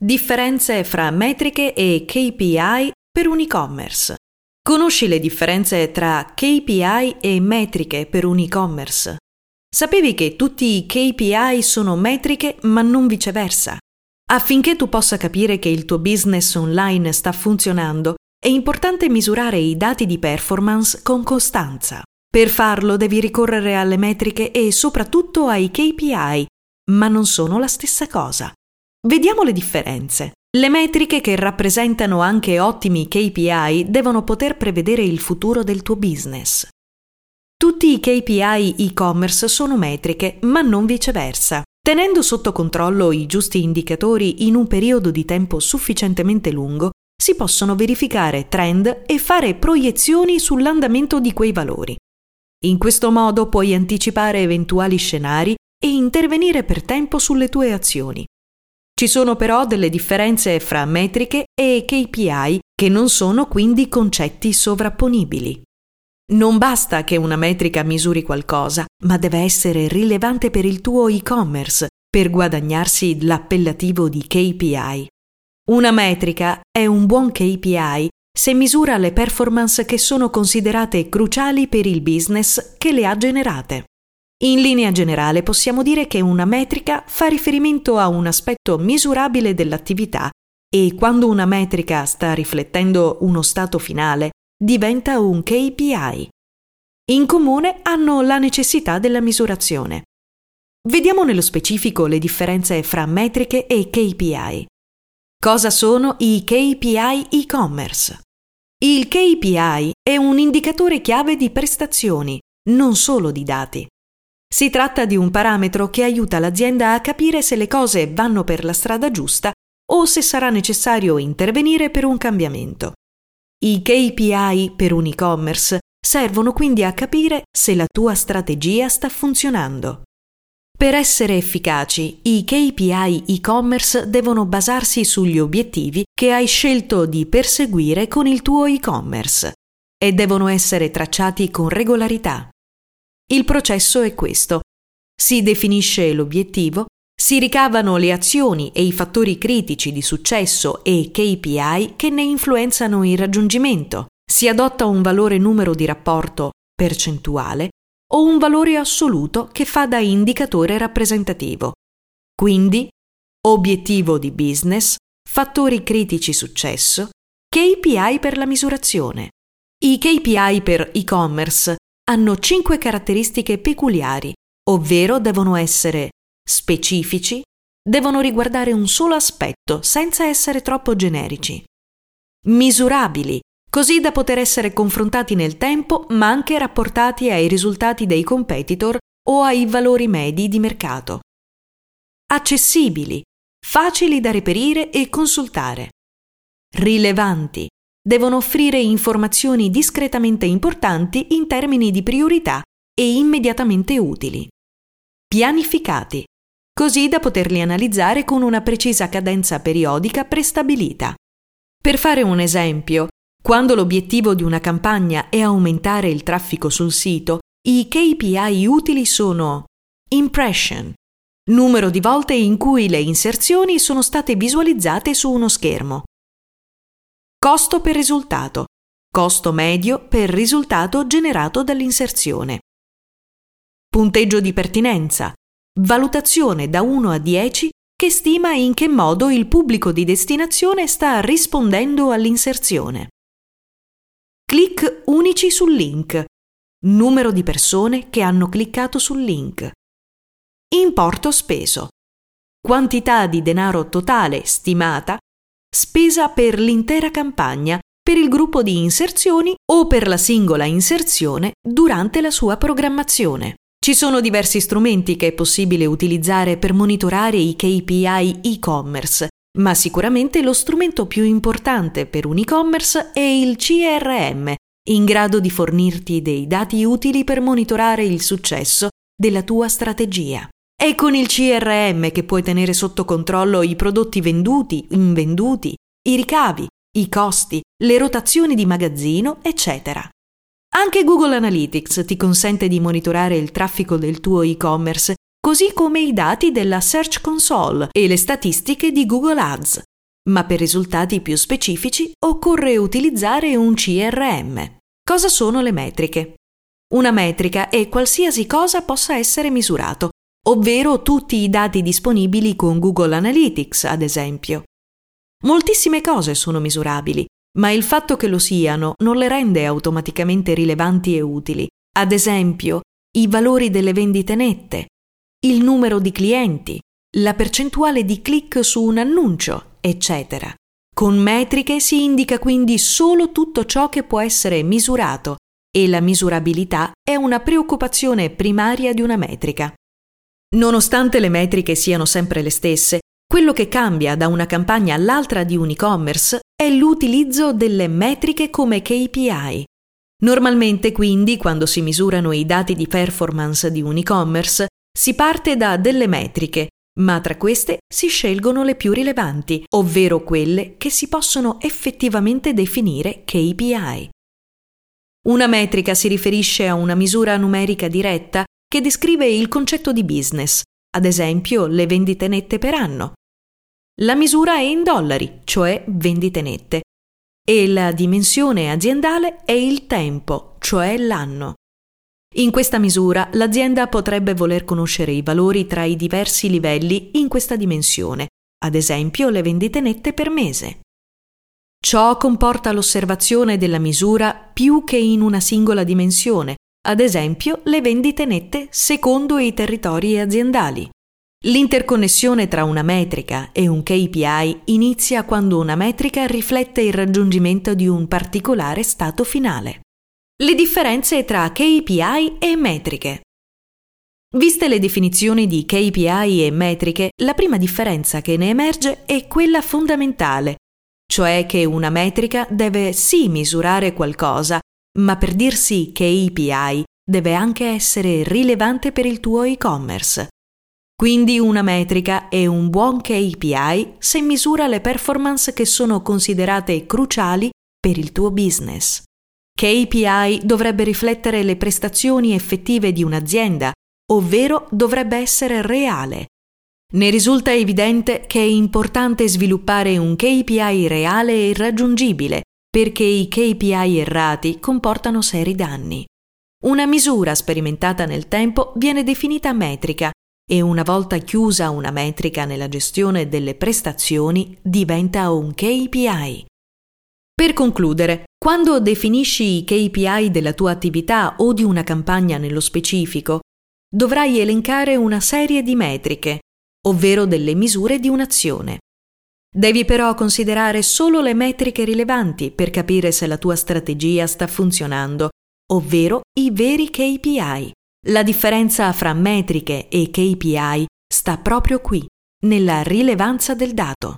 Differenze fra metriche e KPI per un e-commerce. Conosci le differenze tra KPI e metriche per un e-commerce? Sapevi che tutti i KPI sono metriche ma non viceversa? Affinché tu possa capire che il tuo business online sta funzionando, è importante misurare i dati di performance con costanza. Per farlo devi ricorrere alle metriche e soprattutto ai KPI, ma non sono la stessa cosa. Vediamo le differenze. Le metriche che rappresentano anche ottimi KPI devono poter prevedere il futuro del tuo business. Tutti i KPI e-commerce sono metriche, ma non viceversa. Tenendo sotto controllo i giusti indicatori in un periodo di tempo sufficientemente lungo, si possono verificare trend e fare proiezioni sull'andamento di quei valori. In questo modo puoi anticipare eventuali scenari e intervenire per tempo sulle tue azioni. Ci sono però delle differenze fra metriche e KPI che non sono quindi concetti sovrapponibili. Non basta che una metrica misuri qualcosa, ma deve essere rilevante per il tuo e-commerce per guadagnarsi l'appellativo di KPI. Una metrica è un buon KPI se misura le performance che sono considerate cruciali per il business che le ha generate. In linea generale possiamo dire che una metrica fa riferimento a un aspetto misurabile dell'attività e quando una metrica sta riflettendo uno stato finale diventa un KPI. In comune hanno la necessità della misurazione. Vediamo nello specifico le differenze fra metriche e KPI. Cosa sono i KPI e-commerce? Il KPI è un indicatore chiave di prestazioni, non solo di dati. Si tratta di un parametro che aiuta l'azienda a capire se le cose vanno per la strada giusta o se sarà necessario intervenire per un cambiamento. I KPI per un e-commerce servono quindi a capire se la tua strategia sta funzionando. Per essere efficaci, i KPI e-commerce devono basarsi sugli obiettivi che hai scelto di perseguire con il tuo e-commerce e devono essere tracciati con regolarità. Il processo è questo. Si definisce l'obiettivo, si ricavano le azioni e i fattori critici di successo e KPI che ne influenzano il raggiungimento, si adotta un valore numero di rapporto percentuale o un valore assoluto che fa da indicatore rappresentativo. Quindi, obiettivo di business, fattori critici successo, KPI per la misurazione. I KPI per e-commerce hanno cinque caratteristiche peculiari, ovvero devono essere specifici, devono riguardare un solo aspetto senza essere troppo generici, misurabili, così da poter essere confrontati nel tempo ma anche rapportati ai risultati dei competitor o ai valori medi di mercato, accessibili, facili da reperire e consultare, rilevanti, devono offrire informazioni discretamente importanti in termini di priorità e immediatamente utili. Pianificati, così da poterli analizzare con una precisa cadenza periodica prestabilita. Per fare un esempio, quando l'obiettivo di una campagna è aumentare il traffico sul sito, i KPI utili sono impression, numero di volte in cui le inserzioni sono state visualizzate su uno schermo, Costo per risultato. Costo medio per risultato generato dall'inserzione. Punteggio di pertinenza. Valutazione da 1 a 10 che stima in che modo il pubblico di destinazione sta rispondendo all'inserzione. Click unici sul link. Numero di persone che hanno cliccato sul link. Importo speso. Quantità di denaro totale stimata spesa per l'intera campagna, per il gruppo di inserzioni o per la singola inserzione durante la sua programmazione. Ci sono diversi strumenti che è possibile utilizzare per monitorare i KPI e-commerce, ma sicuramente lo strumento più importante per un e-commerce è il CRM, in grado di fornirti dei dati utili per monitorare il successo della tua strategia. È con il CRM che puoi tenere sotto controllo i prodotti venduti, invenduti, i ricavi, i costi, le rotazioni di magazzino, eccetera. Anche Google Analytics ti consente di monitorare il traffico del tuo e-commerce così come i dati della Search Console e le statistiche di Google Ads. Ma per risultati più specifici occorre utilizzare un CRM. Cosa sono le metriche? Una metrica è qualsiasi cosa possa essere misurato, ovvero tutti i dati disponibili con Google Analytics, ad esempio. Moltissime cose sono misurabili, ma il fatto che lo siano non le rende automaticamente rilevanti e utili. Ad esempio, i valori delle vendite nette, il numero di clienti, la percentuale di click su un annuncio, eccetera. Con metriche si indica quindi solo tutto ciò che può essere misurato e la misurabilità è una preoccupazione primaria di una metrica. Nonostante le metriche siano sempre le stesse, quello che cambia da una campagna all'altra di un e-commerce è l'utilizzo delle metriche come KPI. Normalmente quindi quando si misurano i dati di performance di un e-commerce si parte da delle metriche, ma tra queste si scelgono le più rilevanti, ovvero quelle che si possono effettivamente definire KPI. Una metrica si riferisce a una misura numerica diretta che descrive il concetto di business, ad esempio le vendite nette per anno. La misura è in dollari, cioè vendite nette, e la dimensione aziendale è il tempo, cioè l'anno. In questa misura l'azienda potrebbe voler conoscere i valori tra i diversi livelli in questa dimensione, ad esempio le vendite nette per mese. Ciò comporta l'osservazione della misura più che in una singola dimensione, ad esempio le vendite nette secondo i territori aziendali. L'interconnessione tra una metrica e un KPI inizia quando una metrica riflette il raggiungimento di un particolare stato finale. Le differenze tra KPI e metriche. Viste le definizioni di KPI e metriche, la prima differenza che ne emerge è quella fondamentale, cioè che una metrica deve sì misurare qualcosa, ma per dirsi KPI deve anche essere rilevante per il tuo e-commerce. Quindi una metrica è un buon KPI se misura le performance che sono considerate cruciali per il tuo business. KPI dovrebbe riflettere le prestazioni effettive di un'azienda, ovvero dovrebbe essere reale. Ne risulta evidente che è importante sviluppare un KPI reale e raggiungibile, perché i KPI errati comportano seri danni. Una misura sperimentata nel tempo viene definita metrica e una volta chiusa una metrica nella gestione delle prestazioni diventa un KPI. Per concludere, quando definisci i KPI della tua attività o di una campagna nello specifico, dovrai elencare una serie di metriche, ovvero delle misure di un'azione. Devi però considerare solo le metriche rilevanti per capire se la tua strategia sta funzionando, ovvero i veri KPI. La differenza fra metriche e KPI sta proprio qui, nella rilevanza del dato.